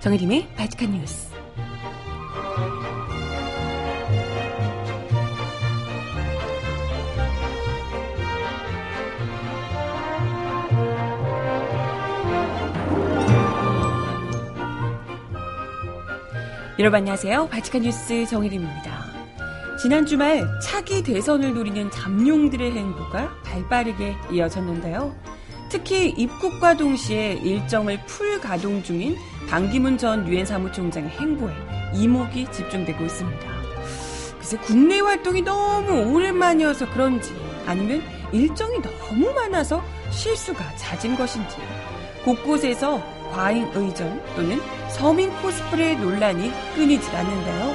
정혜림의 바칙한 뉴스. 여러분 안녕하세요. 바칙한 뉴스 정혜림입니다. 지난 주말 차기 대선을 노리는 잠룡들의 행보가 발빠르게 이어졌는데요. 특히 입국과 동시에 일정을 풀 가동 중인 반기문 전 유엔 사무총장의 행보에 이목이 집중되고 있습니다. 글쎄 국내 활동이 너무 오랜만이어서 그런지 아니면 일정이 너무 많아서 실수가 잦은 것인지 곳곳에서 과잉 의전 또는 서민 코스프레 논란이 끊이질 않는데요.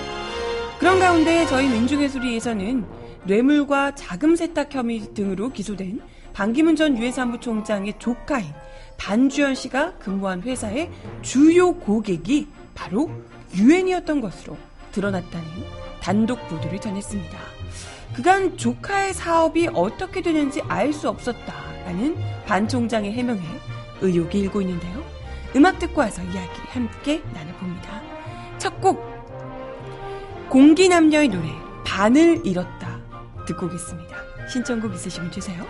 그런 가운데 저희 민중예술위에서는 뇌물과 자금 세탁 혐의 등으로 기소된 반기문 전 유엔 사무총장의 조카인 반주현 씨가 근무한 회사의 주요 고객이 바로 유엔이었던 것으로 드러났다는 단독 보도를 전했습니다. 그간 조카의 사업이 어떻게 되는지 알 수 없었다라는 반 총장의 해명에 의혹이 일고 있는데요. 음악 듣고 와서 이야기 함께 나눠봅니다. 첫 곡, 공기남녀의 노래, 반을 잃었다. 듣고 오겠습니다. 신청곡 있으시면 주세요.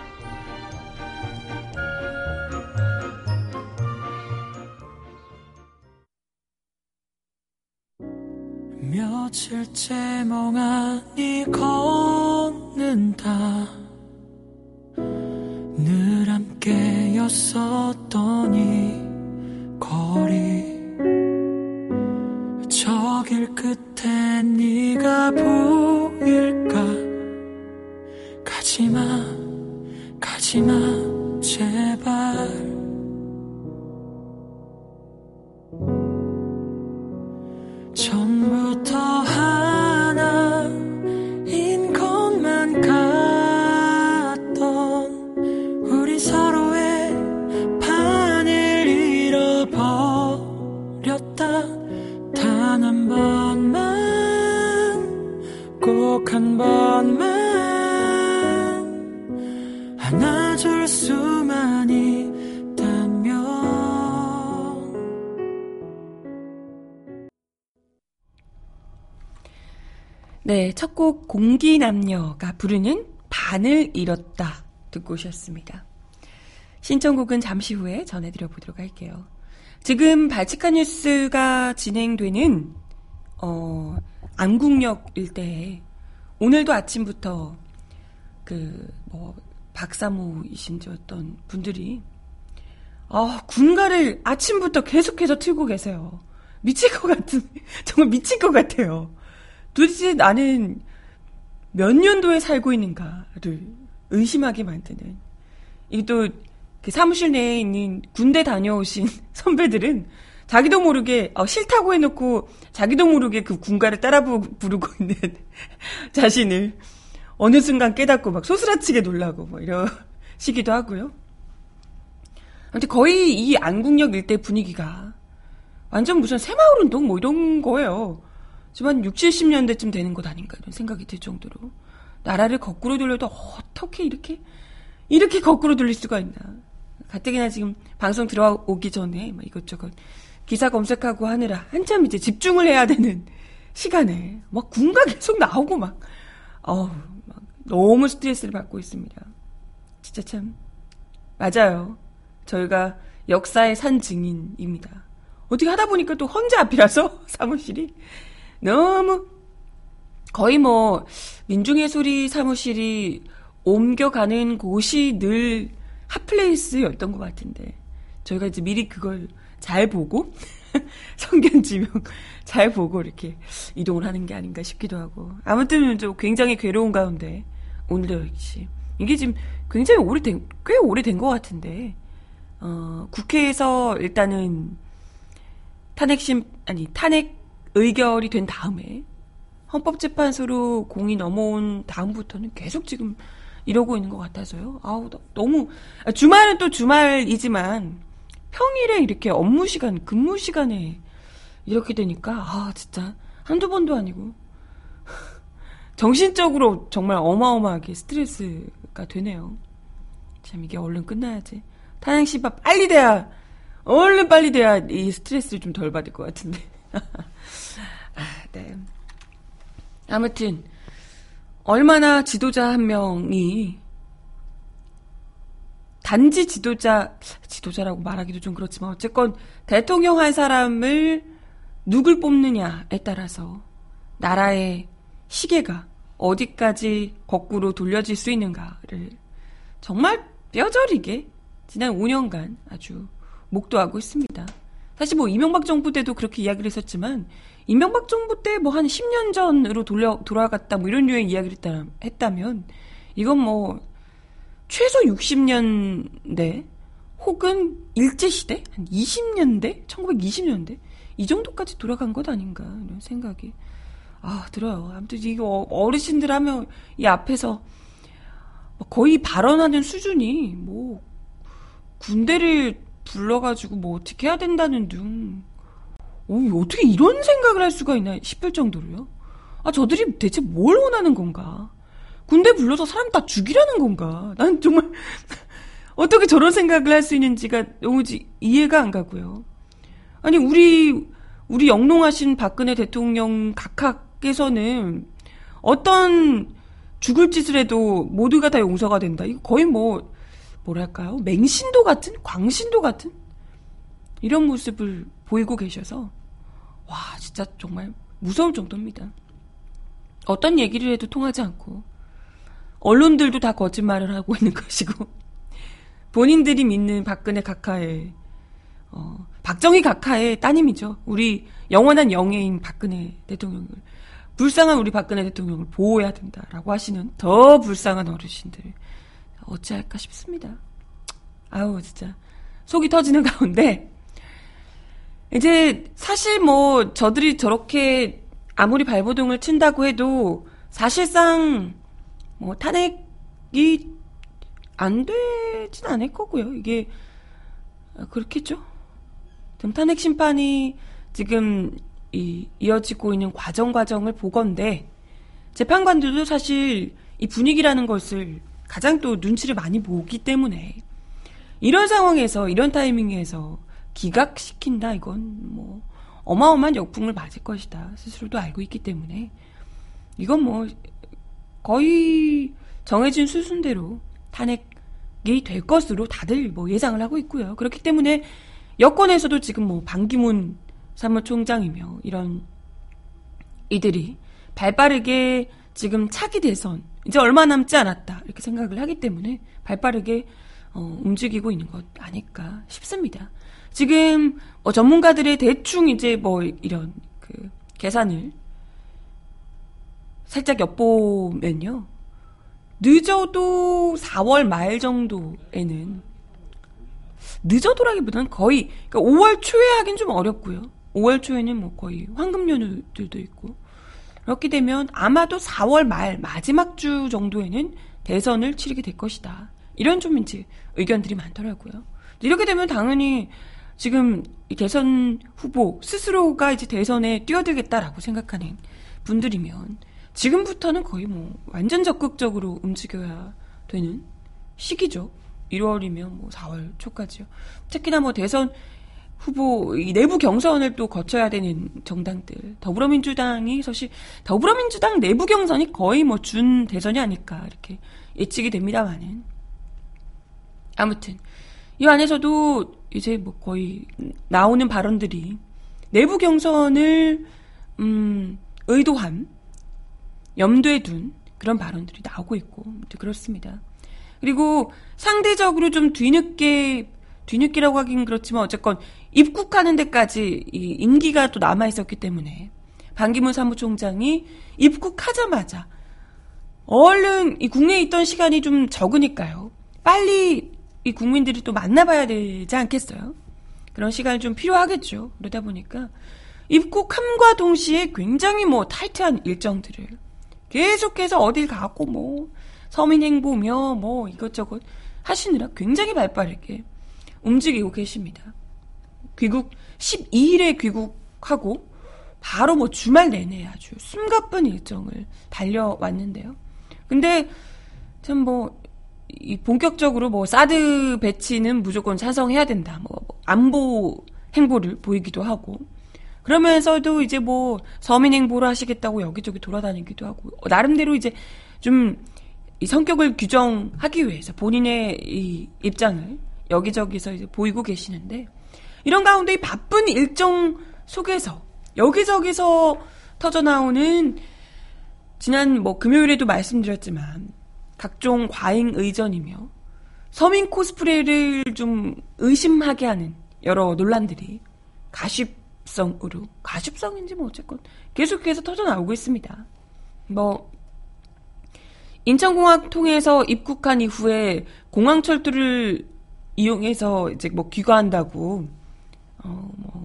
며칠째 멍하니 걷는다. 늘 함께였었더니 거리 저길 끝에 네가 보일까? 가지마 가지마 네, 첫 곡 공기남녀가 부르는 반을 잃었다 듣고 오셨습니다. 신청곡은 잠시 후에 전해드려 보도록 할게요. 지금 발칙한 뉴스가 진행되는 어, 안국역 일대에 오늘도 아침부터 그 뭐 박사모이신지 어떤 분들이 아, 군가를 아침부터 계속해서 틀고 계세요. 미칠 것 같은 정말 미칠 것 같아요. 도대체 나는 몇 년도에 살고 있는가를 의심하게 만드는. 이게 또, 그 사무실 내에 있는 군대 다녀오신 선배들은 자기도 모르게, 어, 싫다고 해놓고 자기도 모르게 그 군가를 따라 부, 부르고 있는 자신을 어느 순간 깨닫고 막 소스라치게 놀라고 뭐 이러시기도 하고요. 아무튼 거의 이 안국역 일대 분위기가 완전 무슨 새마을 운동 뭐 이런 거예요. 지만 60, 70년대쯤 되는 것 아닌가 이런 생각이 들 정도로 나라를 거꾸로 돌려도 어떻게 이렇게 이렇게 거꾸로 돌릴 수가 있나. 가뜩이나 지금 방송 들어오기 전에 막 이것저것 기사 검색하고 하느라 한참 이제 집중을 해야 되는 시간에 막 군가 계속 나오고 막, 어우, 막 너무 스트레스를 받고 있습니다. 진짜 참 맞아요. 저희가 역사의 산 증인입니다. 어떻게 하다 보니까 또 혼자 앞이라서 사무실이 너무 거의 뭐 민중예술이 사무실이 옮겨가는 곳이 늘 핫플레이스였던 것 같은데 저희가 이제 미리 그걸 잘 보고 성견 지명 잘 보고 이렇게 이동을 하는 게 아닌가 싶기도 하고. 아무튼 좀 굉장히 괴로운 가운데 오늘도 역시 이게 지금 굉장히 오래된 꽤 오래된 것 같은데 어, 국회에서 일단은 탄핵심 아니 탄핵 의결이 된 다음에 헌법재판소로 공이 넘어온 다음부터는 계속 지금 이러고 있는 것 같아서요. 아우 너무 주말은 또 주말이지만 평일에 이렇게 업무 시간 근무 시간에 이렇게 되니까 아 진짜 한두 번도 아니고 정신적으로 정말 어마어마하게 스트레스가 되네요. 참 이게 얼른 끝나야지. 탄핵심판 빨리 돼야 얼른 빨리 돼야 이 스트레스를 좀 덜 받을 것 같은데. 아, 네. 아무튼 얼마나 지도자 한 명이 단지 지도자 지도자라고 말하기도 좀 그렇지만 어쨌건 대통령 한 사람을 누굴 뽑느냐에 따라서 나라의 시계가 어디까지 거꾸로 돌려질 수 있는가를 정말 뼈저리게 지난 5년간 아주 목도하고 있습니다. 사실 뭐 이명박 정부 때도 그렇게 이야기를 했었지만 이명박 정부 때 뭐 한 10년 전으로 돌려 돌아갔다 뭐 이런 류의 이야기를 했다, 했다면 이건 뭐 최소 60년대 혹은 일제 시대? 한 20년대? 1920년대? 이 정도까지 돌아간 것 아닌가 이런 생각이. 아 들어요. 아무튼 이거 어르신들 하면 이 앞에서 거의 발언하는 수준이 뭐 군대를 불러가지고 뭐 어떻게 해야 된다는 등 오, 어떻게 이런 생각을 할 수가 있나 싶을 정도로요. 아 저들이 대체 뭘 원하는 건가? 군대 불러서 사람 다 죽이라는 건가? 난 정말 어떻게 저런 생각을 할 수 있는지가 너무 이해가 안 가고요. 아니 우리 우리 영롱하신 박근혜 대통령 각하께서는 어떤 죽을 짓을 해도 모두가 다 용서가 된다. 이거 거의 뭐 뭐랄까요? 맹신도 같은 광신도 같은 이런 모습을 보이고 계셔서 와 진짜 정말 무서울 정도입니다. 어떤 얘기를 해도 통하지 않고 언론들도 다 거짓말을 하고 있는 것이고 본인들이 믿는 박근혜 각하의 어, 박정희 각하의 따님이죠. 우리 영원한 영예인 박근혜 대통령을 불쌍한 우리 박근혜 대통령을 보호해야 된다라고 하시는 더 불쌍한 어르신들 어찌할까 싶습니다. 아우 진짜 속이 터지는 가운데 이제 사실 뭐 저들이 저렇게 아무리 발버둥을 친다고 해도 사실상 뭐 탄핵이 안 되진 않을 거고요. 이게 그렇겠죠. 좀 탄핵 심판이 지금 이, 이어지고 있는 과정 과정을 보건데 재판관들도 사실 이 분위기라는 것을 가장 또 눈치를 많이 보기 때문에 이런 상황에서 이런 타이밍에서 기각시킨다 이건 뭐 어마어마한 역풍을 맞을 것이다 스스로도 알고 있기 때문에 이건 뭐 거의 정해진 수순대로 탄핵이 될 것으로 다들 뭐 예상을 하고 있고요. 그렇기 때문에 여권에서도 지금 뭐 반기문 사무총장이며 이런 이들이 발빠르게 지금 차기 대선 이제 얼마 남지 않았다 이렇게 생각을 하기 때문에 발빠르게 어, 움직이고 있는 것 아닐까 싶습니다. 지금 뭐 전문가들의 대충 이제 뭐 이런 그 계산을 살짝 엿보면요. 늦어도 4월 말 정도에는 늦어도라기보다는 거의 그러니까 5월 초에 하긴 좀 어렵고요. 5월 초에는 뭐 거의 황금 연휴들도 있고 그렇게 되면 아마도 4월 말 마지막 주 정도에는 대선을 치르게 될 것이다. 이런 좀 이제 의견들이 많더라고요. 이렇게 되면 당연히 지금 이 대선 후보 스스로가 이제 대선에 뛰어들겠다라고 생각하는 분들이면 지금부터는 거의 뭐 완전 적극적으로 움직여야 되는 시기죠. 1월이면 뭐 4월 초까지요. 특히나 뭐 대선 후보 이 내부 경선을 또 거쳐야 되는 정당들 더불어민주당이 사실 더불어민주당 내부 경선이 거의 뭐 준 대선이 아닐까 이렇게 예측이 됩니다만은 아무튼 이 안에서도 이제 뭐 거의 나오는 발언들이 내부 경선을 음 의도한 염두에 둔 그런 발언들이 나오고 있고 그렇습니다. 그리고 상대적으로 좀 뒤늦게 뒤늦게라고 하긴 그렇지만 어쨌건 입국하는 데까지 이 임기가 또 남아 있었기 때문에 반기문 사무총장이 입국하자마자 얼른 이 국내에 있던 시간이 좀 적으니까요. 빨리 이 국민들이 또 만나봐야 되지 않겠어요? 그런 시간이 좀 필요하겠죠. 그러다 보니까 입국함과 동시에 굉장히 뭐 타이트한 일정들을 계속해서 어딜 가고 뭐 서민 행보며 뭐 이것저것 하시느라 굉장히 발빠르게 움직이고 계십니다. 귀국 12일에 귀국하고 바로 뭐 주말 내내 아주 숨가쁜 일정을 달려왔는데요. 근데 참뭐이 본격적으로 뭐 사드 배치는 무조건 찬성해야 된다. 뭐, 뭐 안보 행보를 보이기도 하고 그러면서도 이제 뭐 서민 행보를 하시겠다고 여기저기 돌아다니기도 하고 나름대로 이제 좀 이 성격을 규정하기 위해서 본인의 이 입장을 여기저기서 이제 보이고 계시는데 이런 가운데 이 바쁜 일정 속에서 여기저기서 터져 나오는 지난 뭐 금요일에도 말씀드렸지만 각종 과잉 의전이며 서민 코스프레를 좀 의심하게 하는 여러 논란들이 가십성으로 가십성인지 뭐 어쨌건 계속해서 터져 나오고 있습니다. 뭐 인천공항 통해서 입국한 이후에 공항 철도를 이용해서 이제 뭐 귀가한다고 어 뭐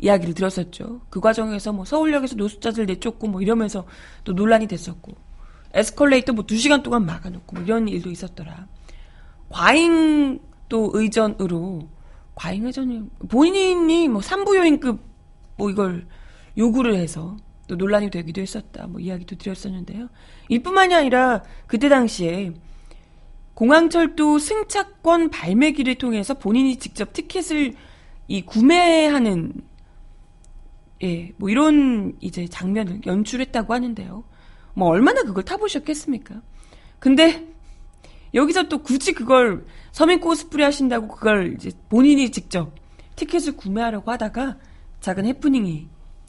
이야기를 들었었죠. 그 과정에서 뭐 서울역에서 노숙자들 내쫓고 뭐 이러면서 또 논란이 됐었고 에스컬레이터 뭐 2시간 동안 막아놓고 뭐 이런 일도 있었더라. 과잉 또 의전으로 과잉 의전이 본인이 뭐 산부요인급 뭐 이걸 요구를 해서 또 논란이 되기도 했었다. 뭐 이야기도 드렸었는데요. 이뿐만이 아니라 그때 당시에 공항철도 승차권 발매기를 통해서 본인이 직접 티켓을 이 구매하는 예, 뭐 이런 이제 장면을 연출했다고 하는데요. 뭐 얼마나 그걸 타보셨겠습니까? 근데 여기서 또 굳이 그걸 서민 코스프레 하신다고 그걸 이제 본인이 직접 티켓을 구매하려고 하다가 작은 해프닝이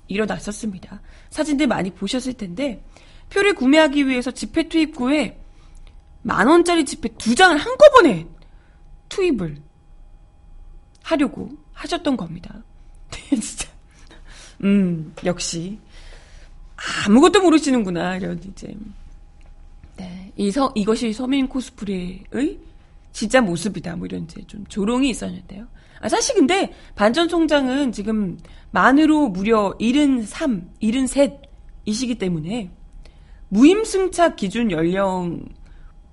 일어났었습니다. 사진들 많이 보셨을 텐데 표를 구매하기 위해서 지폐 투입구에 만 원짜리 지폐 두 장을 한꺼번에 투입을 하려고 하셨던 겁니다. 진짜. 음, 역시 아무것도 모르시는구나 이런 이제 네, 이 서, 이것이 서민 코스프레의 진짜 모습이다. 뭐 이런 이제 좀 조롱이 있었는데요. 아, 사실 근데 반전 총장은 지금 만으로 무려 73, 73이시기 때문에 무임승차 기준 연령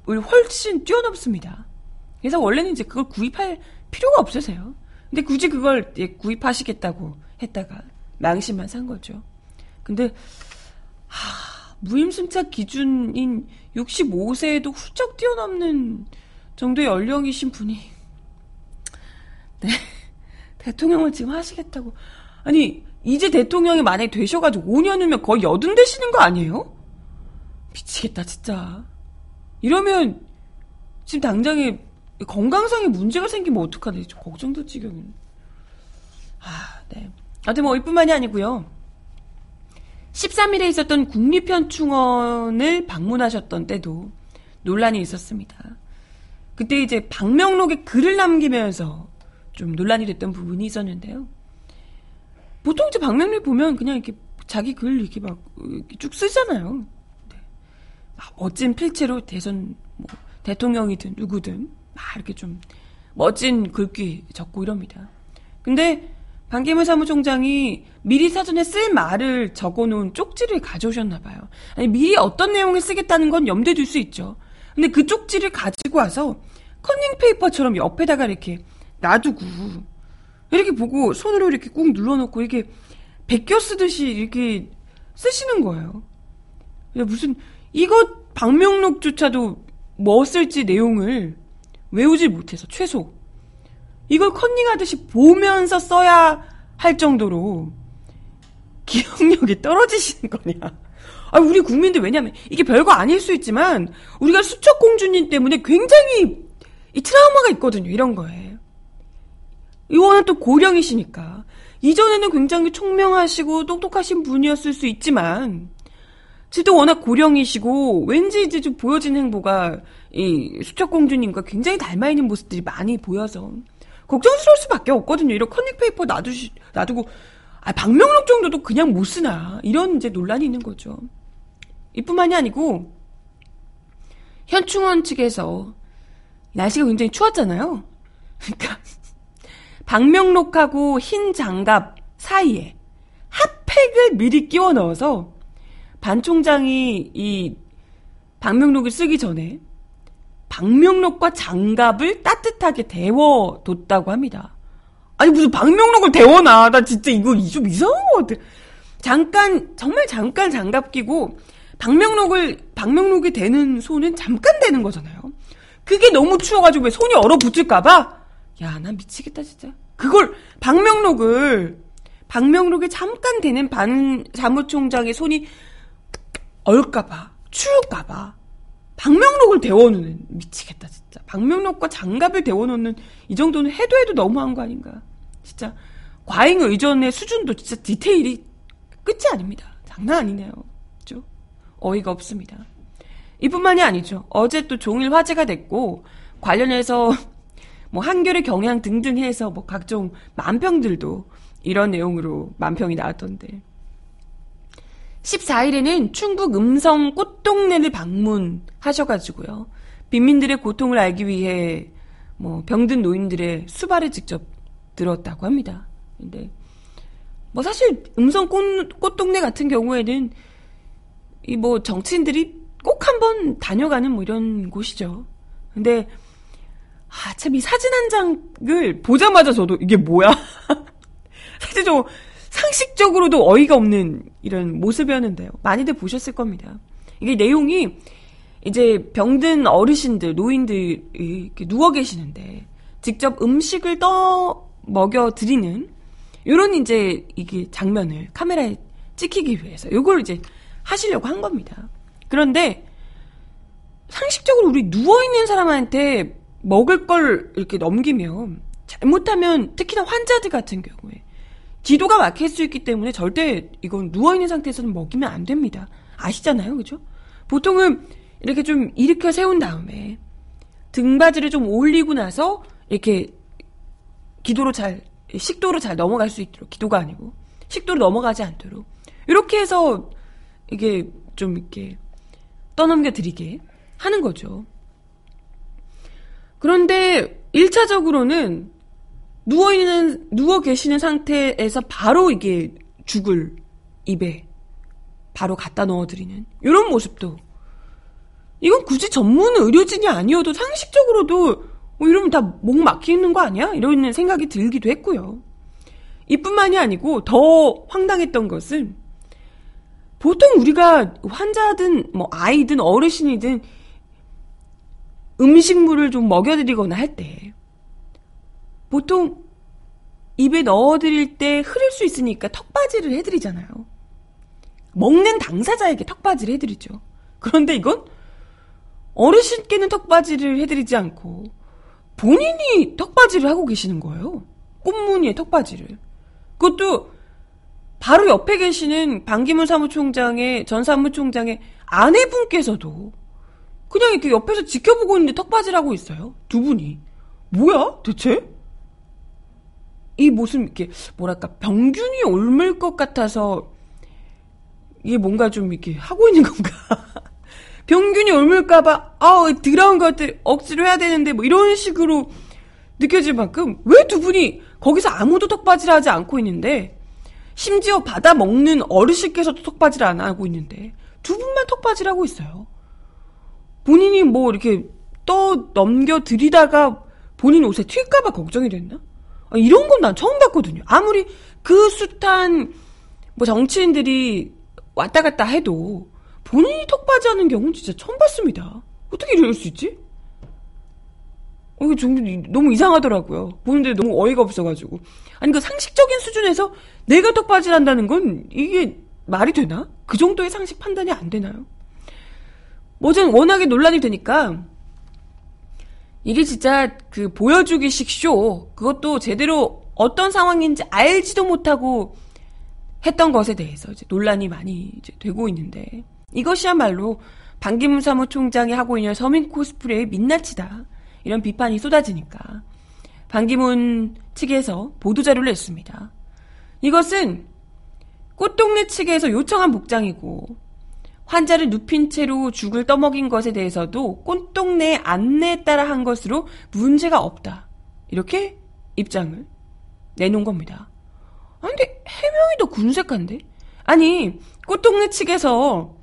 을 훨씬 뛰어넘습니다. 그래서 원래는 이제 그걸 구입할 필요가 없으세요. 근데 굳이 그걸 구입하시겠다고 했다가 망신만 산 거죠. 근데 하, 무임승차 기준인 65세에도 훌쩍 뛰어넘는 정도의 연령이신 분이 네 대통령을 지금 하시겠다고 아니 이제 대통령이 만약에 되셔가지고 5년 후면 거의 여든 되시는 거 아니에요? 미치겠다 진짜 이러면 지금 당장에 건강상에 문제가 생기면 어떡하나 좀 걱정도 지경은 아, 네. 아무튼 뭐 이뿐만이 아니고요. 13일에 있었던 국립현충원을 방문하셨던 때도 논란이 있었습니다. 그때 이제 방명록에 글을 남기면서 좀 논란이 됐던 부분이 있었는데요. 보통 이제 방명록 보면 그냥 이렇게 자기 글 이렇게 막 쭉 쓰잖아요. 네. 멋진 필체로 대선 뭐 대통령이든 누구든 막 이렇게 좀 멋진 글귀 적고 이럽니다. 근데 반기문 사무총장이 미리 사전에 쓸 말을 적어놓은 쪽지를 가져오셨나 봐요. 아니 미리 어떤 내용을 쓰겠다는 건 염두에 둘 수 있죠. 근데 그 쪽지를 가지고 와서 커닝 페이퍼처럼 옆에다가 이렇게 놔두고 이렇게 보고 손으로 이렇게 꾹 눌러놓고 이렇게 베껴 쓰듯이 이렇게 쓰시는 거예요. 무슨 이것 방명록조차도 뭐 쓸지 내용을 외우지 못해서 최소 이걸 컨닝하듯이 보면서 써야 할 정도로 기억력이 떨어지시는 거냐. 아, 우리 국민들 왜냐면 이게 별거 아닐 수 있지만 우리가 수척 공주님 때문에 굉장히 이 트라우마가 있거든요. 이런 거에. 이거는 또 고령이시니까. 이전에는 굉장히 총명하시고 똑똑하신 분이었을 수 있지만 지도 워낙 고령이시고 왠지 이제 좀 보여진 행보가 이 수첩 공주님과 굉장히 닮아 있는 모습들이 많이 보여서 걱정스러울 수밖에 없거든요. 이런 커닝페이퍼 놔두시, 놔두고, 아, 방명록 정도도 그냥 못 쓰나. 이런 이제 논란이 있는 거죠. 이뿐만이 아니고, 현충원 측에서 날씨가 굉장히 추웠잖아요. 그러니까, 방명록하고 흰 장갑 사이에 핫팩을 미리 끼워 넣어서 반 총장이 이 방명록을 쓰기 전에 방명록과 장갑을 따뜻하게 데워뒀다고 합니다. 아니 무슨 방명록을 데워놔. 나 진짜 이거 좀 이상한 것 같아. 잠깐 정말 잠깐 장갑 끼고 방명록을 방명록이 되는 손은 잠깐 되는 거잖아요. 그게 너무 추워가지고 왜 손이 얼어붙을까봐 야 난 미치겠다 진짜. 그걸 박명록을 박명록에 잠깐 되는 반 사무총장의 손이 얼까봐 추울까봐 박명록을 데워놓는 미치겠다 진짜. 박명록과 장갑을 데워놓는 이 정도는 해도 해도 너무한 거 아닌가. 진짜 과잉 의존의 수준도 진짜 디테일이 끝이 아닙니다. 장난 아니네요. 그죠? 어이가 없습니다. 이뿐만이 아니죠. 어제 또 종일 화제가 됐고 관련해서 뭐 한겨레 경향 등등 해서 뭐 각종 만평들도 이런 내용으로 만평이 나왔던데 14일에는 충북 음성 꽃동네를 방문하셔가지고요. 빈민들의 고통을 알기 위해 뭐 병든 노인들의 수발을 직접 들었다고 합니다. 근데 뭐 사실 음성 꽃, 꽃동네 같은 경우에는 이 뭐 정치인들이 꼭 한번 다녀가는 뭐 이런 곳이죠. 근데 아 참 이 사진 한 장을 보자마자 저도 이게 뭐야? 사실 좀 상식적으로도 어이가 없는 이런 모습이었는데요. 많이들 보셨을 겁니다. 이게 내용이 이제 병든 어르신들, 노인들이 누워 계시는데 직접 음식을 떠 먹여 드리는 이런 이제 이게 장면을 카메라에 찍히기 위해서 이걸 이제 하시려고 한 겁니다. 그런데 상식적으로 우리 누워 있는 사람한테 먹을 걸 이렇게 넘기면 잘못하면 특히나 환자들 같은 경우에 기도가 막힐 수 있기 때문에 절대 이건 누워있는 상태에서는 먹이면 안 됩니다. 아시잖아요. 그죠? 보통은 이렇게 좀 일으켜 세운 다음에 등받이를 좀 올리고 나서 이렇게 기도로 잘, 식도로 잘 넘어갈 수 있도록, 기도가 아니고, 식도로 넘어가지 않도록. 이렇게 해서 이게 좀 이렇게 떠넘겨 드리게 하는 거죠. 그런데 1차적으로는 누워 있는 누워 계시는 상태에서 바로 이게 죽을 입에 바로 갖다 넣어 드리는 이런 모습도 이건 굳이 전문 의료진이 아니어도 상식적으로도 뭐 이러면 다 목 막히는 거 아니야? 이런 생각이 들기도 했고요. 이뿐만이 아니고 더 황당했던 것은 보통 우리가 환자든 뭐 아이든 어르신이든 음식물을 좀 먹여드리거나 할 때 보통 입에 넣어드릴 때 흐를 수 있으니까 턱받이를 해드리잖아요. 먹는 당사자에게 턱받이를 해드리죠. 그런데 이건 어르신께는 턱받이를 해드리지 않고 본인이 턱받이를 하고 계시는 거예요. 꽃무늬의 턱받이를. 그것도 바로 옆에 계시는 방기문 사무총장의 전 사무총장의 아내분께서도 그냥 이렇게 옆에서 지켜보고 있는데 턱받이를 하고 있어요. 두 분이. 뭐야, 대체? 이 모습 이렇게 뭐랄까 병균이 옮을 것 같아서 이게 뭔가 좀 이렇게 하고 있는 건가? 병균이 옮을까봐 아 더러운 것들 억지로 해야 되는데 뭐 이런 식으로 느껴질 만큼 왜 두 분이 거기서 아무도 턱받이를 하지 않고 있는데 심지어 받아 먹는 어르신께서도 턱받이를 안 하고 있는데 두 분만 턱받이를 하고 있어요. 본인이 뭐 이렇게 떠 넘겨 드리다가 본인 옷에 튈까봐 걱정이 됐나? 아, 이런 건 난 처음 봤거든요. 아무리 그 숱한 뭐 정치인들이 왔다 갔다 해도 본인이 턱받이 하는 경우는 진짜 처음 봤습니다. 어떻게 이럴 수 있지? 어, 이거 좀 너무 이상하더라고요. 보는데 너무 어이가 없어가지고. 아니, 그 상식적인 수준에서 내가 턱받이 한다는 건 이게 말이 되나? 그 정도의 상식 판단이 안 되나요? 뭐든 워낙에 논란이 되니까 이게 진짜 그 보여주기식 쇼, 그것도 제대로 어떤 상황인지 알지도 못하고 했던 것에 대해서 이제 논란이 많이 이제 되고 있는데 이것이야말로 반기문 사무총장이 하고 있는 서민 코스프레의 민낯이다. 이런 비판이 쏟아지니까 반기문 측에서 보도자료를 냈습니다. 이것은 꽃동네 측에서 요청한 복장이고 환자를 눕힌 채로 죽을 떠먹인 것에 대해서도 꽃동네 안내에 따라 한 것으로 문제가 없다. 이렇게 입장을 내놓은 겁니다. 아, 근데 해명이 더 군색한데? 아니, 꽃동네 측에서,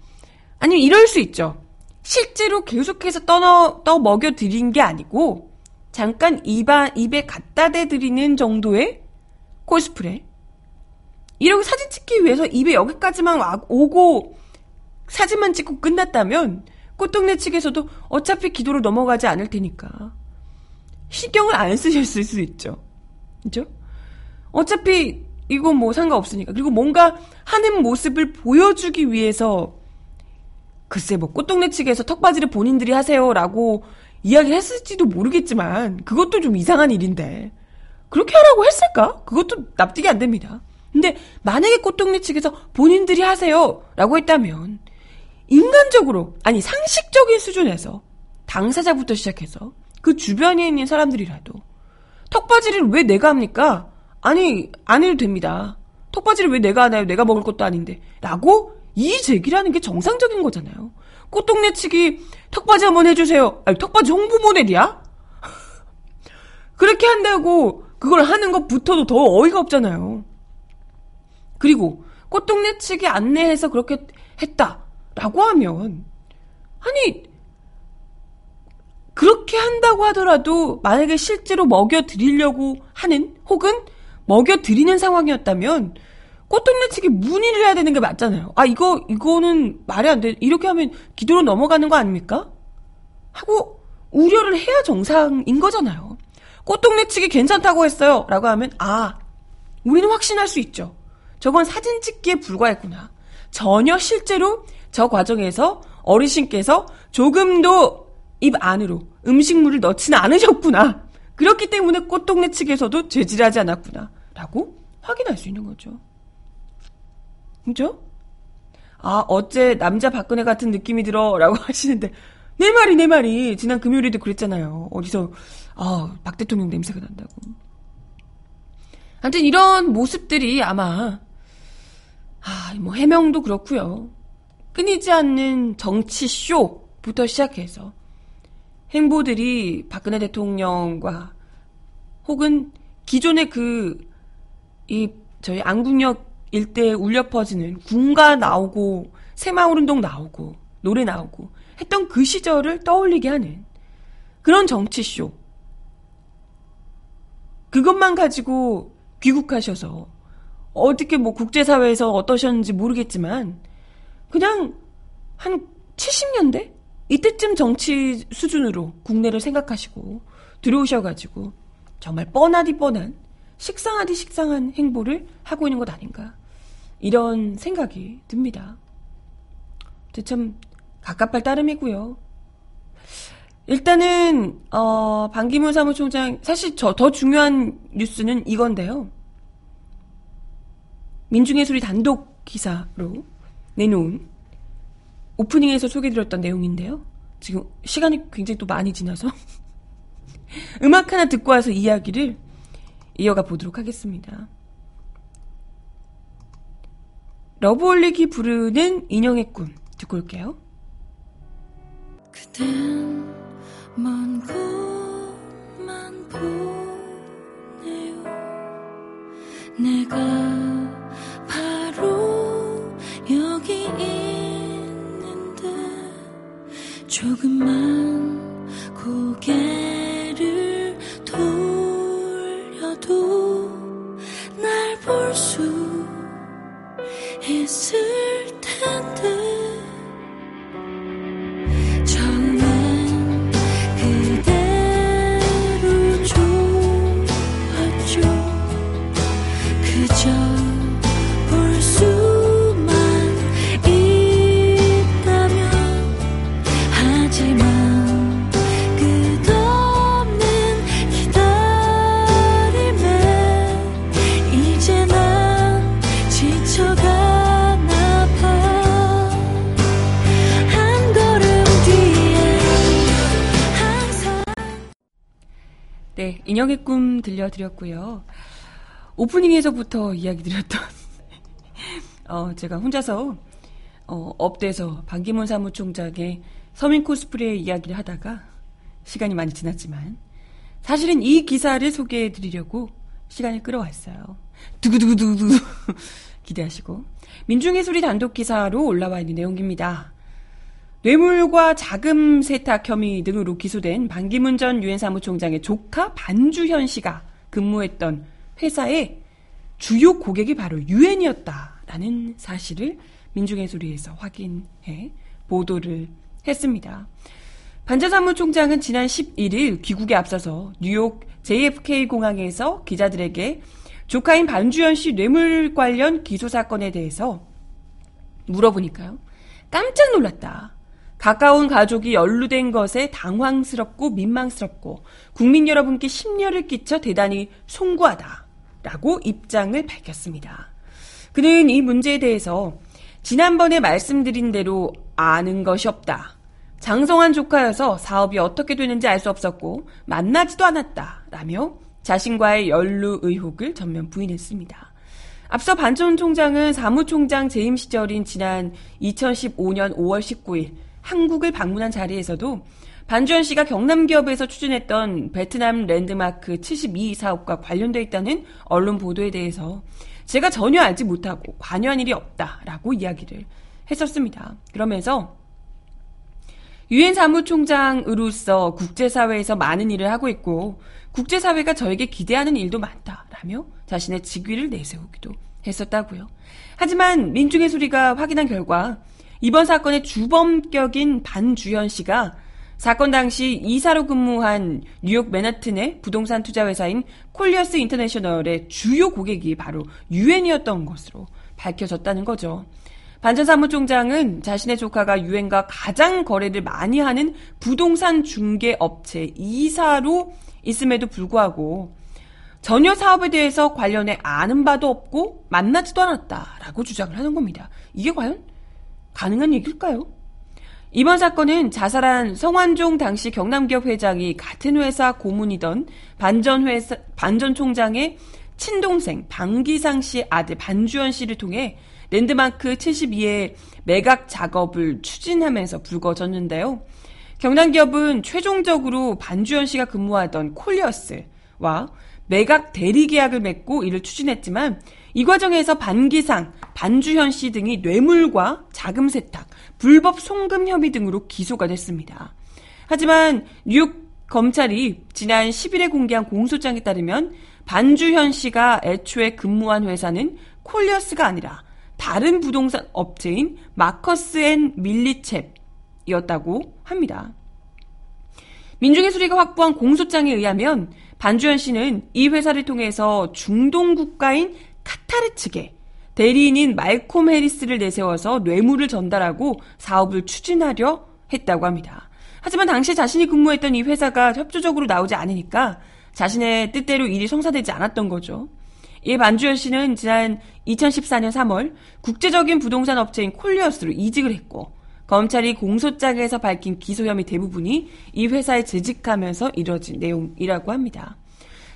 아니, 이럴 수 있죠. 실제로 계속해서 떠, 떠 먹여 드린 게 아니고, 잠깐 입안, 입에 갖다 대 드리는 정도의 코스프레. 이렇게 사진 찍기 위해서 입에 여기까지만 오고, 사진만 찍고 끝났다면 꽃동네 측에서도 어차피 기도로 넘어가지 않을 테니까 신경을 안 쓰셨을 수 있죠. 그죠? 어차피 이건 뭐 상관없으니까. 그리고 뭔가 하는 모습을 보여주기 위해서 글쎄 뭐 꽃동네 측에서 턱받이를 본인들이 하세요라고 이야기를 했을지도 모르겠지만 그것도 좀 이상한 일인데 그렇게 하라고 했을까? 그것도 납득이 안 됩니다. 근데 만약에 꽃동네 측에서 본인들이 하세요라고 했다면 인간적으로 아니 상식적인 수준에서 당사자부터 시작해서 그 주변에 있는 사람들이라도 턱받이를 왜 내가 합니까? 아니 안 해도 됩니다. 턱받이를 왜 내가 하나요? 내가 먹을 것도 아닌데 라고 이 제기라는 게 정상적인 거잖아요. 꽃동네 측이 턱받이 한번 해주세요. 아니 턱받이 홍보 모델이야? 그렇게 한다고 그걸 하는 것부터도 더 어이가 없잖아요. 그리고 꽃동네 측이 안내해서 그렇게 했다 라고 하면 아니 그렇게 한다고 하더라도 만약에 실제로 먹여 드리려고 하는 혹은 먹여 드리는 상황이었다면 꽃동네 측이 문의를 해야 되는 게 맞잖아요. 아 이거 이거는 말이 안 돼. 이렇게 하면 기도로 넘어가는 거 아닙니까? 하고 우려를 해야 정상인 거잖아요. 꽃동네 측이 괜찮다고 했어요. 라고 하면 아 우리는 확신할 수 있죠. 저건 사진 찍기에 불과했구나. 전혀 실제로 저 과정에서 어르신께서 조금도 입 안으로 음식물을 넣지는 않으셨구나. 그렇기 때문에 꽃동네 측에서도 죄질하지 않았구나. 라고 확인할 수 있는 거죠. 그죠? 아, 어째 남자 박근혜 같은 느낌이 들어. 라고 하시는데, 내 말이, 내 말이. 지난 금요일에도 그랬잖아요. 어디서, 아, 박 대통령 냄새가 난다고. 아무튼 이런 모습들이 아마, 아, 뭐 해명도 그렇고요. 끊이지 않는 정치 쇼부터 시작해서 행보들이 박근혜 대통령과 혹은 기존의 그, 이, 저희 안국역 일대에 울려 퍼지는 군가 나오고, 새마을운동 나오고, 노래 나오고, 했던 그 시절을 떠올리게 하는 그런 정치쇼. 그것만 가지고 귀국하셔서 어떻게 뭐 국제사회에서 어떠셨는지 모르겠지만 그냥 한 70년대? 이때쯤 정치 수준으로 국내를 생각하시고 들어오셔가지고 정말 뻔하디 뻔한 식상하디 식상한 행보를 하고 있는 것 아닌가 이런 생각이 듭니다. 참 가깝할 따름이고요. 일단은 어, 반기문 사무총장 사실 저 더 중요한 뉴스는 이건데요. 민중예술이 단독 기사로 내놓은 오프닝에서 소개드렸던 내용인데요. 지금 시간이 굉장히 또 많이 지나서 음악 하나 듣고 와서 이야기를 이어가 보도록 하겠습니다. 러브올릭이 부르는 인형의 꿈 듣고 올게요. 그댄 먼 곳만 보네요 내가 여기 있는데 조금만 고개를 돌려도 날 볼 수 있을 텐데 인형의 꿈 들려드렸고요. 오프닝에서부터 이야기 드렸던 어, 제가 혼자서 어, 업돼서 반기문 사무총장의 서민 코스프레 이야기를 하다가 시간이 많이 지났지만 사실은 이 기사를 소개해 드리려고 시간을 끌어왔어요. 두구두구두구 기대하시고 민중의소리 단독 기사로 올라와 있는 내용입니다. 뇌물과 자금 세탁 혐의 등으로 기소된 반기문 전 유엔 사무총장의 조카 반주현 씨가 근무했던 회사의 주요 고객이 바로 유엔이었다라는 사실을 민중의 소리에서 확인해 보도를 했습니다. 반전 사무총장은 지난 11일 귀국에 앞서서 뉴욕 JFK 공항에서 기자들에게 조카인 반주현 씨 뇌물 관련 기소 사건에 대해서 물어보니까요. 깜짝 놀랐다. 가까운 가족이 연루된 것에 당황스럽고 민망스럽고 국민 여러분께 심려를 끼쳐 대단히 송구하다. 라고 입장을 밝혔습니다. 그는 이 문제에 대해서 지난번에 말씀드린 대로 아는 것이 없다. 장성한 조카여서 사업이 어떻게 되는지 알 수 없었고 만나지도 않았다. 라며 자신과의 연루 의혹을 전면 부인했습니다. 앞서 반전 총장은 사무총장 재임 시절인 지난 2015년 5월 19일 한국을 방문한 자리에서도 반주현 씨가 경남 기업에서 추진했던 베트남 랜드마크 72 사업과 관련돼 있다는 언론 보도에 대해서 제가 전혀 알지 못하고 관여한 일이 없다라고 이야기를 했었습니다. 그러면서 유엔 사무총장으로서 국제사회에서 많은 일을 하고 있고 국제사회가 저에게 기대하는 일도 많다라며 자신의 직위를 내세우기도 했었다고요. 하지만 민중의 소리가 확인한 결과 이번 사건의 주범격인 반주현 씨가 사건 당시 이사로 근무한 뉴욕 맨하튼의 부동산 투자 회사인 콜리어스 인터내셔널의 주요 고객이 바로 유엔이었던 것으로 밝혀졌다는 거죠. 반전 사무총장은 자신의 조카가 유엔과 가장 거래를 많이 하는 부동산 중개 업체 이사로 있음에도 불구하고 전혀 사업에 대해서 관련해 아는 바도 없고 만나지도 않았다라고 주장을 하는 겁니다. 이게 과연 가능한 얘기일까요? 이번 사건은 자살한 성완종 당시 경남기업 회장이 같은 회사 고문이던 반전 회사 반전 총장의 친동생 방기상 씨의 아들 반주현 씨를 통해 랜드마크 72의 매각 작업을 추진하면서 불거졌는데요. 경남기업은 최종적으로 반주현 씨가 근무하던 콜리어스와 매각 대리 계약을 맺고 이를 추진했지만 이 과정에서 반기상, 반주현 씨 등이 뇌물과 자금 세탁, 불법 송금 혐의 등으로 기소가 됐습니다. 하지만 뉴욕 검찰이 지난 10일에 공개한 공소장에 따르면 반주현 씨가 애초에 근무한 회사는 콜리어스가 아니라 다른 부동산 업체인 마커스 앤 밀리챕이었다고 합니다. 민중의 소리가 확보한 공소장에 의하면 반주현 씨는 이 회사를 통해서 중동 국가인 카타르 측에 대리인인 말콤 해리스를 내세워서 뇌물을 전달하고 사업을 추진하려 했다고 합니다. 하지만 당시 자신이 근무했던 이 회사가 협조적으로 나오지 않으니까 자신의 뜻대로 일이 성사되지 않았던 거죠. 이 반주현 씨는 지난 2014년 3월 국제적인 부동산 업체인 콜리어스로 이직을 했고 검찰이 공소장에서 밝힌 기소 혐의 대부분이 이 회사에 재직하면서 이뤄진 내용이라고 합니다.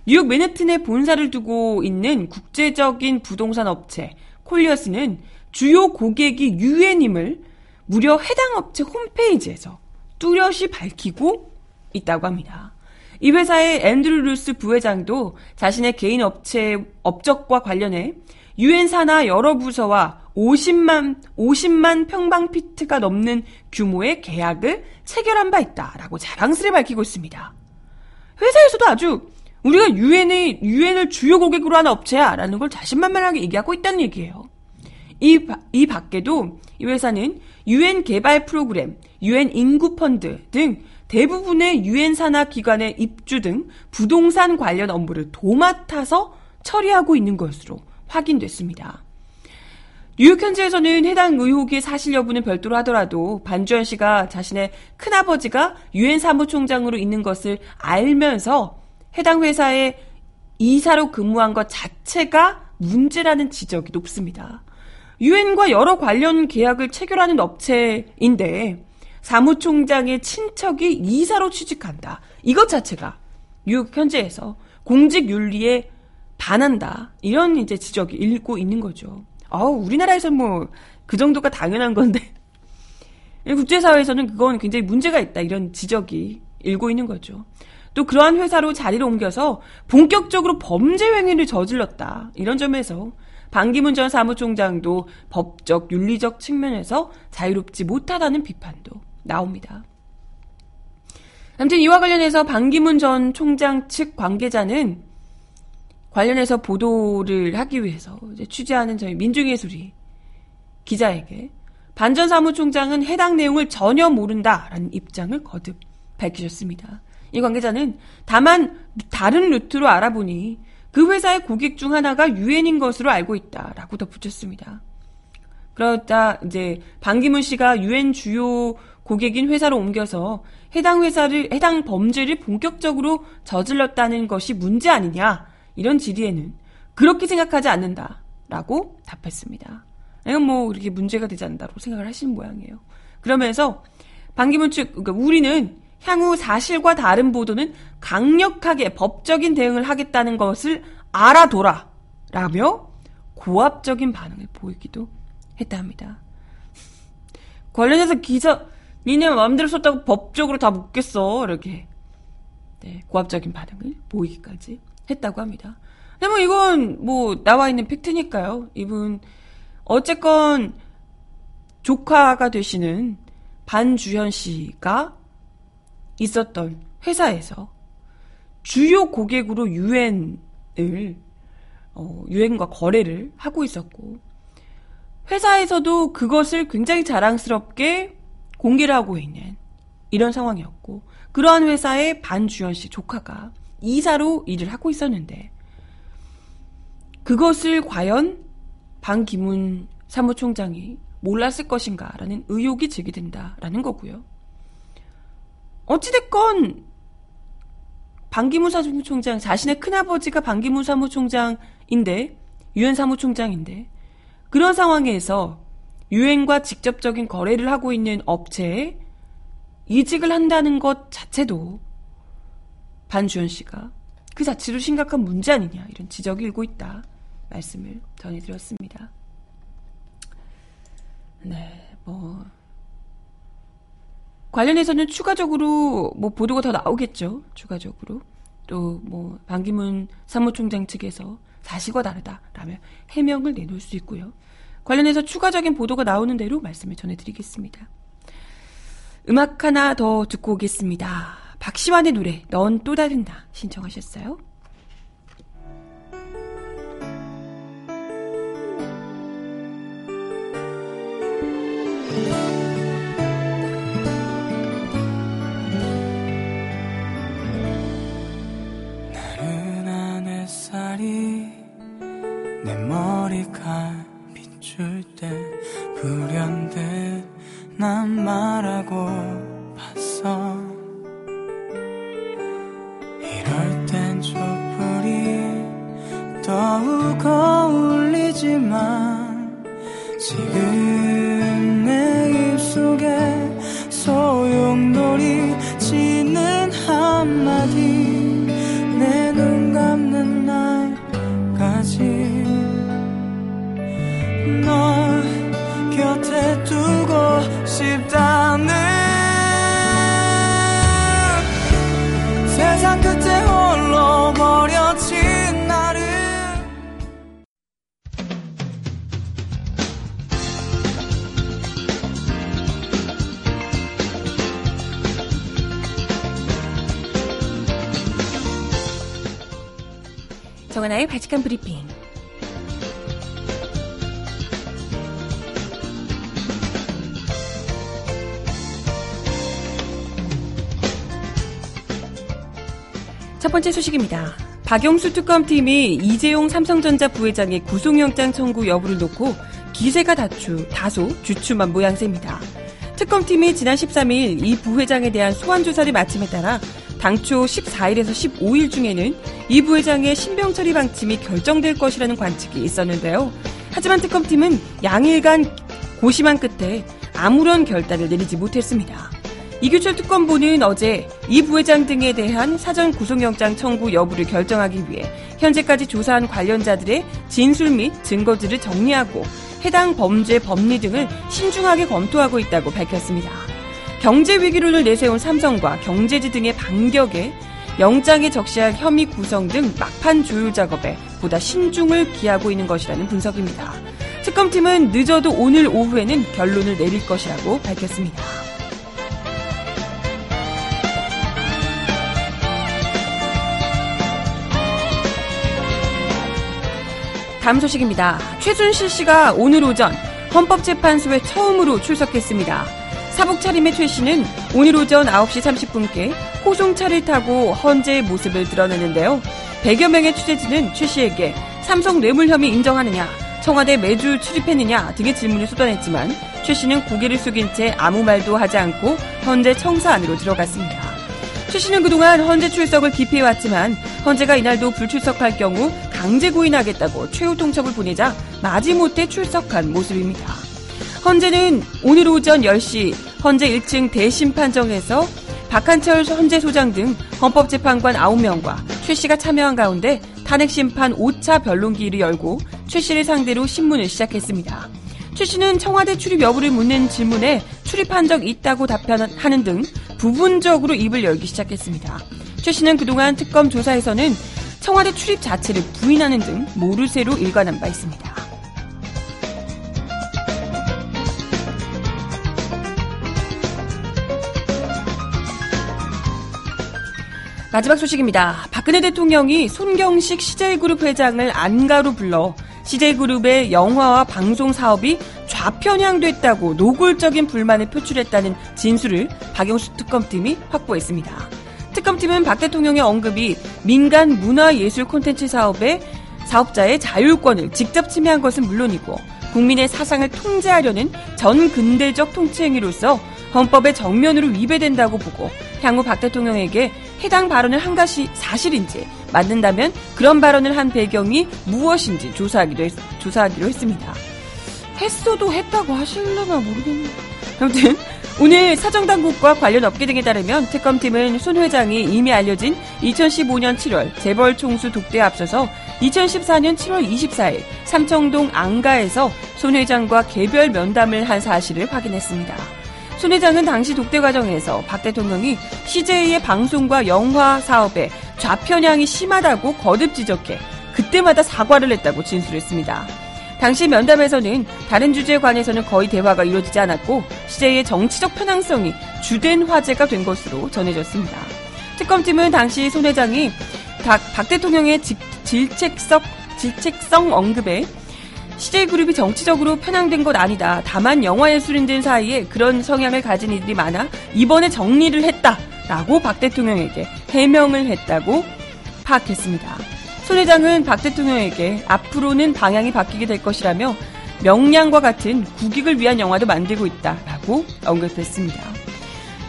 뉴욕 맨해튼에 본사를 두고 있는 국제적인 부동산 업체 콜리어스는 주요 고객이 유엔임을 무려 해당 업체 홈페이지에서 뚜렷이 밝히고 있다고 합니다. 이 회사의 앤드루 루스 부회장도 자신의 개인 업체 업적과 관련해 유엔 산하 여러 부서와 50만 50만 평방 피트가 넘는 규모의 계약을 체결한 바 있다라고 자랑스레 밝히고 있습니다. 회사에서도 아주 우리가 유엔의 유엔을 주요 고객으로 하는 업체야라는 걸 자신만만하게 얘기하고 있다는 얘기예요. 이, 이 밖에도 이 회사는 유엔 개발 프로그램, 유엔 인구 펀드 등 대부분의 유엔 산하 기관의 입주 등 부동산 관련 업무를 도맡아서 처리하고 있는 것으로 확인됐습니다. 뉴욕 현지에서는 해당 의혹의 사실 여부는 별도로 하더라도 반주현 씨가 자신의 큰아버지가 유엔 사무총장으로 있는 것을 알면서 해당 회사에 이사로 근무한 것 자체가 문제라는 지적이 높습니다. 유엔과 여러 관련 계약을 체결하는 업체인데 사무총장의 친척이 이사로 취직한다. 이것 자체가 뉴욕 현지에서 공직 윤리에 반한다. 이런 이제 지적이 일고 있는 거죠. 아우, 우리나라에서 뭐, 그 정도가 당연한 건데. 국제사회에서는 그건 굉장히 문제가 있다. 이런 지적이 일고 있는 거죠. 또 그러한 회사로 자리를 옮겨서 본격적으로 범죄 행위를 저질렀다. 이런 점에서 반기문 전 사무총장도 법적, 윤리적 측면에서 자유롭지 못하다는 비판도 나옵니다. 아무튼 이와 관련해서 반기문 전 총장 측 관계자는 관련해서 보도를 하기 위해서 취재하는 저희 민중의 소리 기자에게 반전 사무총장은 해당 내용을 전혀 모른다라는 입장을 거듭 밝히셨습니다. 이 관계자는 다만 다른 루트로 알아보니 그그 회사의 고객 중 하나가 유엔인 것으로 알고 있다라고 덧붙였습니다. 그러다 이제 반기문 씨가 유엔 주요 고객인 회사로 옮겨서 해당 회사를 해당 범죄를 본격적으로 저질렀다는 것이 문제 아니냐 이런 질의에는 그렇게 생각하지 않는다라고 답했습니다. 이건 뭐 이렇게 문제가 되지 않는다고 생각을 하시는 모양이에요. 그러면서 반기문 측 그러니까 우리는 향후 사실과 다른 보도는 강력하게 법적인 대응을 하겠다는 것을 알아둬라 라며 고압적인 반응을 보이기도 했다 합니다. 관련해서 기사 니네 마음대로 썼다고 법적으로 다 묻겠어 이렇게 네, 고압적인 반응을 보이기까지 했다고 합니다. 근데 뭐 이건 뭐 나와 있는 팩트니까요. 이분 어쨌건 조카가 되시는 반주현 씨가 있었던 회사에서 주요 고객으로 유엔을 어, 유엔과 거래를 하고 있었고 회사에서도 그것을 굉장히 자랑스럽게 공개를 하고 있는 이런 상황이었고 그러한 회사의 반주현 씨 조카가 이사로 일을 하고 있었는데 그것을 과연 반기문 사무총장이 몰랐을 것인가라는 의혹이 제기된다라는 거고요. 어찌됐건 반기문 사무총장 자신의 큰아버지가 반기문 사무총장인데 유엔 사무총장인데 그런 상황에서 유엔과 직접적인 거래를 하고 있는 업체에 이직을 한다는 것 자체도 반주현 씨가 그 자체로 심각한 문제 아니냐 이런 지적이 일고 있다 말씀을 전해드렸습니다. 네, 뭐 관련해서는 추가적으로 뭐 보도가 더 나오겠죠. 추가적으로 또 뭐 반기문 사무총장 측에서 사실과 다르다라며 해명을 내놓을 수 있고요. 관련해서 추가적인 보도가 나오는 대로 말씀을 전해드리겠습니다. 음악 하나 더 듣고 오겠습니다. 박시환의 노래 넌 또 다른다 신청하셨어요. 번째 소식입니다. 박영수 특검팀이 이재용 삼성전자 부회장의 구속영장 청구 여부를 놓고 기세가 다추, 다소 주춤한 모양새입니다. 특검팀이 지난 13일 이 부회장에 대한 소환 조사를 마침에 따라 당초 14일에서 15일 중에는 이 부회장의 신병 처리 방침이 결정될 것이라는 관측이 있었는데요. 하지만 특검팀은 양일간 고심한 끝에 아무런 결단을 내리지 못했습니다. 이규철 특검부는 어제 이 부회장 등에 대한 사전 구속영장 청구 여부를 결정하기 위해 현재까지 조사한 관련자들의 진술 및 증거들을 정리하고 해당 범죄 법리 등을 신중하게 검토하고 있다고 밝혔습니다. 경제 위기론을 내세운 삼성과 경제지 등의 반격에 영장에 적시할 혐의 구성 등 막판 조율 작업에 보다 신중을 기하고 있는 것이라는 분석입니다. 특검팀은 늦어도 오늘 오후에는 결론을 내릴 것이라고 밝혔습니다. 다음 소식입니다. 최순실 씨가 오늘 오전 헌법재판소에 처음으로 출석했습니다. 사복 차림의 최 씨는 오늘 오전 9시 30분께 호송차를 타고 헌재의 모습을 드러내는데요. 100여 명의 취재진은 최 씨에게 삼성 뇌물 혐의 인정하느냐, 청와대 매주 출입했느냐 등의 질문을 쏟아냈지만 최 씨는 고개를 숙인 채 아무 말도 하지 않고 헌재 청사 안으로 들어갔습니다. 최 씨는 그동안 헌재 출석을 기피해왔지만 헌재가 이날도 불출석할 경우 강제 구인하겠다고 최후 통첩을 보내자 마지못해 출석한 모습입니다. 헌재는 오늘 오전 10시 헌재 1층 대심 판정에서 박한철 헌재 소장 등 헌법재판관 9명과 최 씨가 참여한 가운데 탄핵심판 5차 변론기일을 열고 최 씨를 상대로 신문을 시작했습니다. 최 씨는 청와대 출입 여부를 묻는 질문에 출입한 적 있다고 답변하는 등 부분적으로 입을 열기 시작했습니다. 최 씨는 그동안 특검 조사에서는 청와대 출입 자체를 부인하는 등 모르쇠로 일관한 바 있습니다. 마지막 소식입니다. 박근혜 대통령이 손경식 CJ그룹 회장을 안가로 불러 CJ그룹의 영화와 방송 사업이 좌편향됐다고 노골적인 불만을 표출했다는 진술을 박영수 특검팀이 확보했습니다. 특검팀은 박 대통령의 언급이 민간 문화예술 콘텐츠 사업의 사업자의 자율권을 직접 침해한 것은 물론이고 국민의 사상을 통제하려는 전 근대적 통치 행위로서 헌법에 정면으로 위배된다고 보고 향후 박 대통령에게 해당 발언을 한 것이 사실인지 맞는다면 그런 발언을 한 배경이 무엇인지 조사하기도 했, 조사하기로 했습니다. 했어도 했다고 하실려나 모르겠네요. 아무튼 오늘 사정당국과 관련 업계 등에 따르면 특검팀은 손 회장이 이미 알려진 2015년 7월 재벌 총수 독대에 앞서서 2014년 7월 24일 삼청동 안가에서 손 회장과 개별 면담을 한 사실을 확인했습니다. 손 회장은 당시 독대 과정에서 박 대통령이 CJ의 방송과 영화 사업에 좌편향이 심하다고 거듭 지적해 그때마다 사과를 했다고 진술했습니다. 당시 면담에서는 다른 주제에 관해서는 거의 대화가 이루어지지 않았고 CJ의 정치적 편향성이 주된 화제가 된 것으로 전해졌습니다. 특검팀은 당시 손 회장이 박 대통령의 질책성, 질책성 언급에 CJ그룹이 정치적으로 편향된 것 아니다. 다만 영화예술인들 사이에 그런 성향을 가진 이들이 많아 이번에 정리를 했다. 라고 박 대통령에게 해명을 했다고 파악했습니다. 손 회장은 박 대통령에게 앞으로는 방향이 바뀌게 될 것이라며 명량과 같은 국익을 위한 영화도 만들고 있다라고 언급했습니다.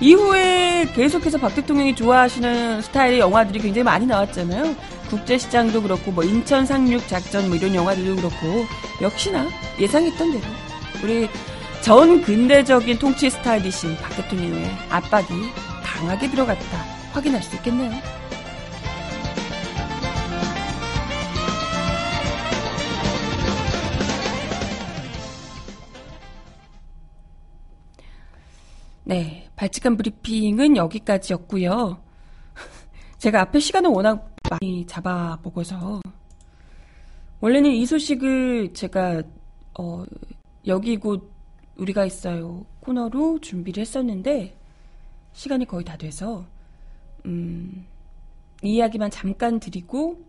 이후에 계속해서 박 대통령이 좋아하시는 스타일의 영화들이 굉장히 많이 나왔잖아요. 국제시장도 그렇고 뭐 인천 상륙 작전 뭐 이런 영화들도 그렇고 역시나 예상했던 대로 우리 전 근대적인 통치 스타일이신 박 대통령의 압박이 강하게 들어갔다 확인할 수 있겠네요. 네, 발칙한 브리핑은 여기까지였고요. 제가 앞에 시간을 워낙 많이 잡아보고서 원래는 이 소식을 제가 어, 여기 곧 우리가 있어요 코너로 준비를 했었는데 시간이 거의 다 돼서 음, 이 이야기만 잠깐 드리고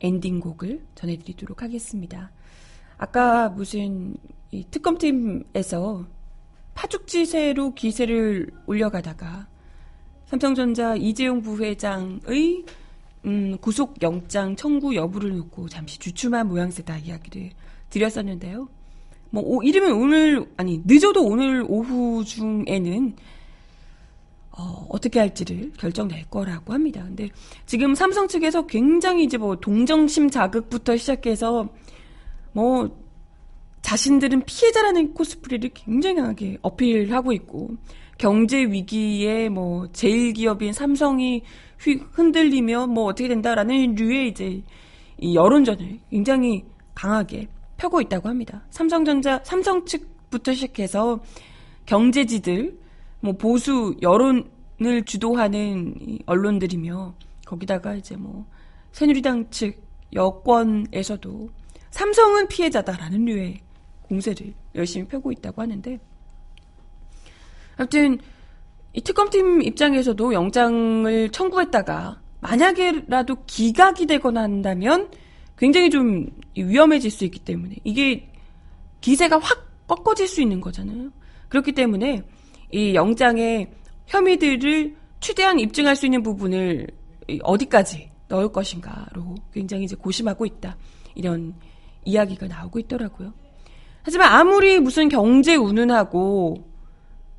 엔딩곡을 전해드리도록 하겠습니다. 아까 무슨 특검팀에서 파죽지세로 기세를 올려가다가 삼성전자 이재용 부회장의 음, 구속영장 청구 여부를 놓고 잠시 주춤한 모양새다 이야기를 드렸었는데요. 뭐, 오, 이르면 오늘, 아니, 늦어도 오늘 오후 중에는, 어, 어떻게 할지를 결정 낼 거라고 합니다. 근데 지금 삼성 측에서 굉장히 이제 뭐 동정심 자극부터 시작해서 뭐 자신들은 피해자라는 코스프레를 굉장히 강하게 어필하고 있고 경제 위기에 뭐 제일 기업인 삼성이 흔들리며 뭐 어떻게 된다라는 류의 이제 이 여론전을 굉장히 강하게 펴고 있다고 합니다. 삼성전자 삼성 측부터 시작해서 경제지들 뭐 보수 여론을 주도하는 언론들이며 거기다가 이제 뭐 새누리당 측 여권에서도 삼성은 피해자다라는 류의 공세를 열심히 펴고 있다고 하는데 아무튼 이 특검팀 입장에서도 영장을 청구했다가 만약에라도 기각이 되거나 한다면 굉장히 좀 위험해질 수 있기 때문에 이게 기세가 확 꺾어질 수 있는 거잖아요. 그렇기 때문에 이 영장의 혐의들을 최대한 입증할 수 있는 부분을 어디까지 넣을 것인가로 굉장히 이제 고심하고 있다. 이런 이야기가 나오고 있더라고요. 하지만 아무리 무슨 경제 운운하고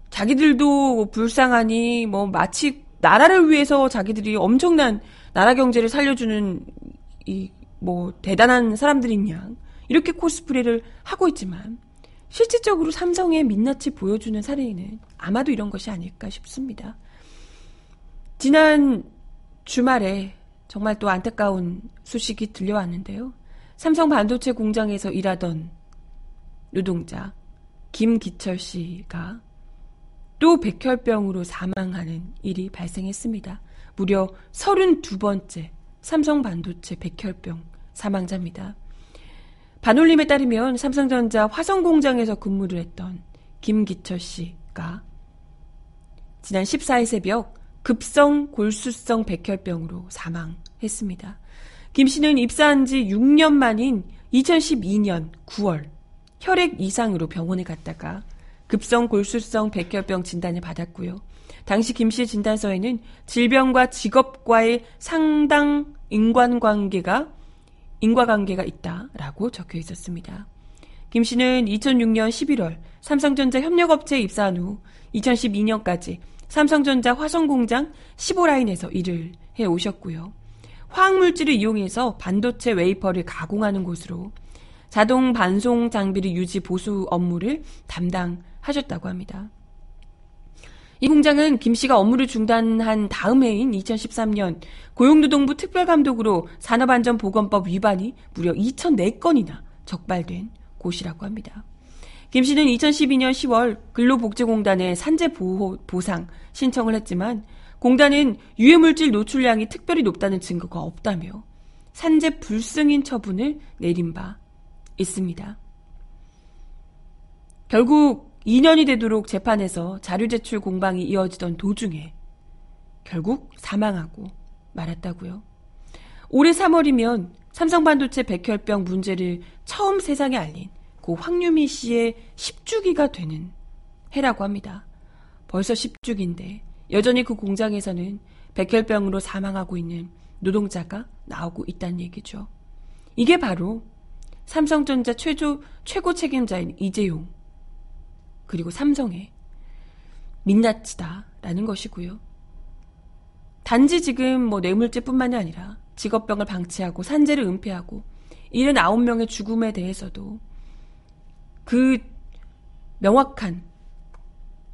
자기들도 불쌍하니 뭐 마치 나라를 위해서 자기들이 엄청난 나라 경제를 살려주는 이 뭐 대단한 사람들인 양 이렇게 코스프레를 하고 있지만 실질적으로 삼성의 민낯이 보여주는 사례는 아마도 이런 것이 아닐까 싶습니다. 지난 주말에 정말 또 안타까운 소식이 들려왔는데요. 삼성 반도체 공장에서 일하던 노동자 김기철 씨가 또 백혈병으로 사망하는 일이 발생했습니다. 무려 32번째 삼성 반도체 백혈병 사망자입니다. 반올림에 따르면 삼성전자 화성 공장에서 근무를 했던 김기철 씨가 지난 14일 새벽 급성 골수성 백혈병으로 사망했습니다. 김 씨는 입사한 지 6년 만인 2012년 9월 혈액 이상으로 병원에 갔다가 급성 골수성 백혈병 진단을 받았고요. 당시 김 씨의 진단서에는 질병과 직업과의 상당 인관관계가 인과관계가 있다라고 적혀 있었습니다. 김 씨는 2006년 11월 삼성전자 협력업체에 입사한 후 2012년까지 삼성전자 화성공장 15라인에서 일을 해 오셨고요. 화학물질을 이용해서 반도체 웨이퍼를 가공하는 곳으로 자동 반송 장비를 유지 보수 업무를 담당하셨다고 합니다. 이 공장은 김 씨가 업무를 중단한 다음 해인 2013년 고용노동부 특별감독으로 산업안전보건법 위반이 무려 2,004건이나 적발된 곳이라고 합니다. 김 씨는 2012년 10월 근로복지공단에 산재보호 보상 신청을 했지만 공단은 유해물질 노출량이 특별히 높다는 증거가 없다며 산재 불승인 처분을 내린 바 있습니다. 결국 2년이 되도록 재판에서 자료 제출 공방이 이어지던 도중에 결국 사망하고 말았다고요. 올해 3월이면 삼성반도체 백혈병 문제를 처음 세상에 알린 고 황유미 씨의 10주기가 되는 해라고 합니다. 벌써 10주기인데 여전히 그 공장에서는 백혈병으로 사망하고 있는 노동자가 나오고 있다는 얘기죠. 이게 바로 삼성전자 최조, 최고 책임자인 이재용, 그리고 삼성의 민낯이다 라는 것이고요. 단지 지금 뭐 뇌물죄뿐만이 아니라 직업병을 방치하고 산재를 은폐하고 79명의 죽음에 대해서도 그 명확한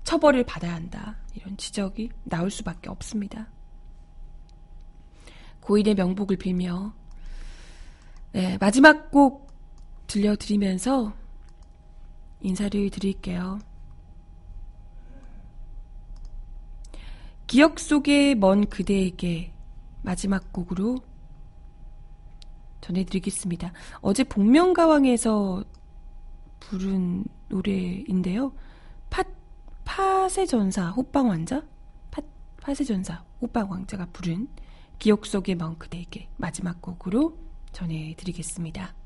처벌을 받아야 한다. 이런 지적이 나올 수밖에 없습니다. 고인의 명복을 빌며 네, 마지막 곡 들려드리면서 인사를 드릴게요. 기억 속의 먼 그대에게 마지막 곡으로 전해드리겠습니다. 어제 복면가왕에서 부른 노래인데요. 파, 파세 전사 호빵 왕자? 파, 파세 전사 호빵 왕자가 부른 기억 속의 먼 그대에게 마지막 곡으로 전해드리겠습니다.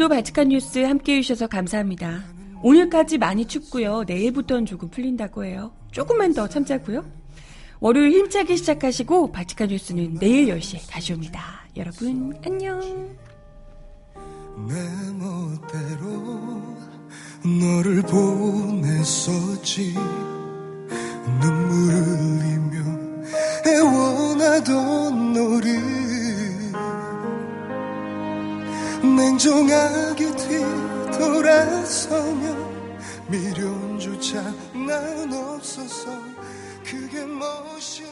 오늘도 바칙한 뉴스 함께 해주셔서 감사합니다. 오늘까지 많이 춥고요. 내일부터는 조금 풀린다고 해요. 조금만 더 참자고요. 월요일 힘차게 시작하시고 바칙한 뉴스는 내일 10시에 다시 옵니다. 여러분 안녕. 내 멋대로 너를 보냈었지 눈물을 흘리며 애원하던 너를 냉정하게 뒤 돌아서며 미련조차 난 없어서 그게 멋있는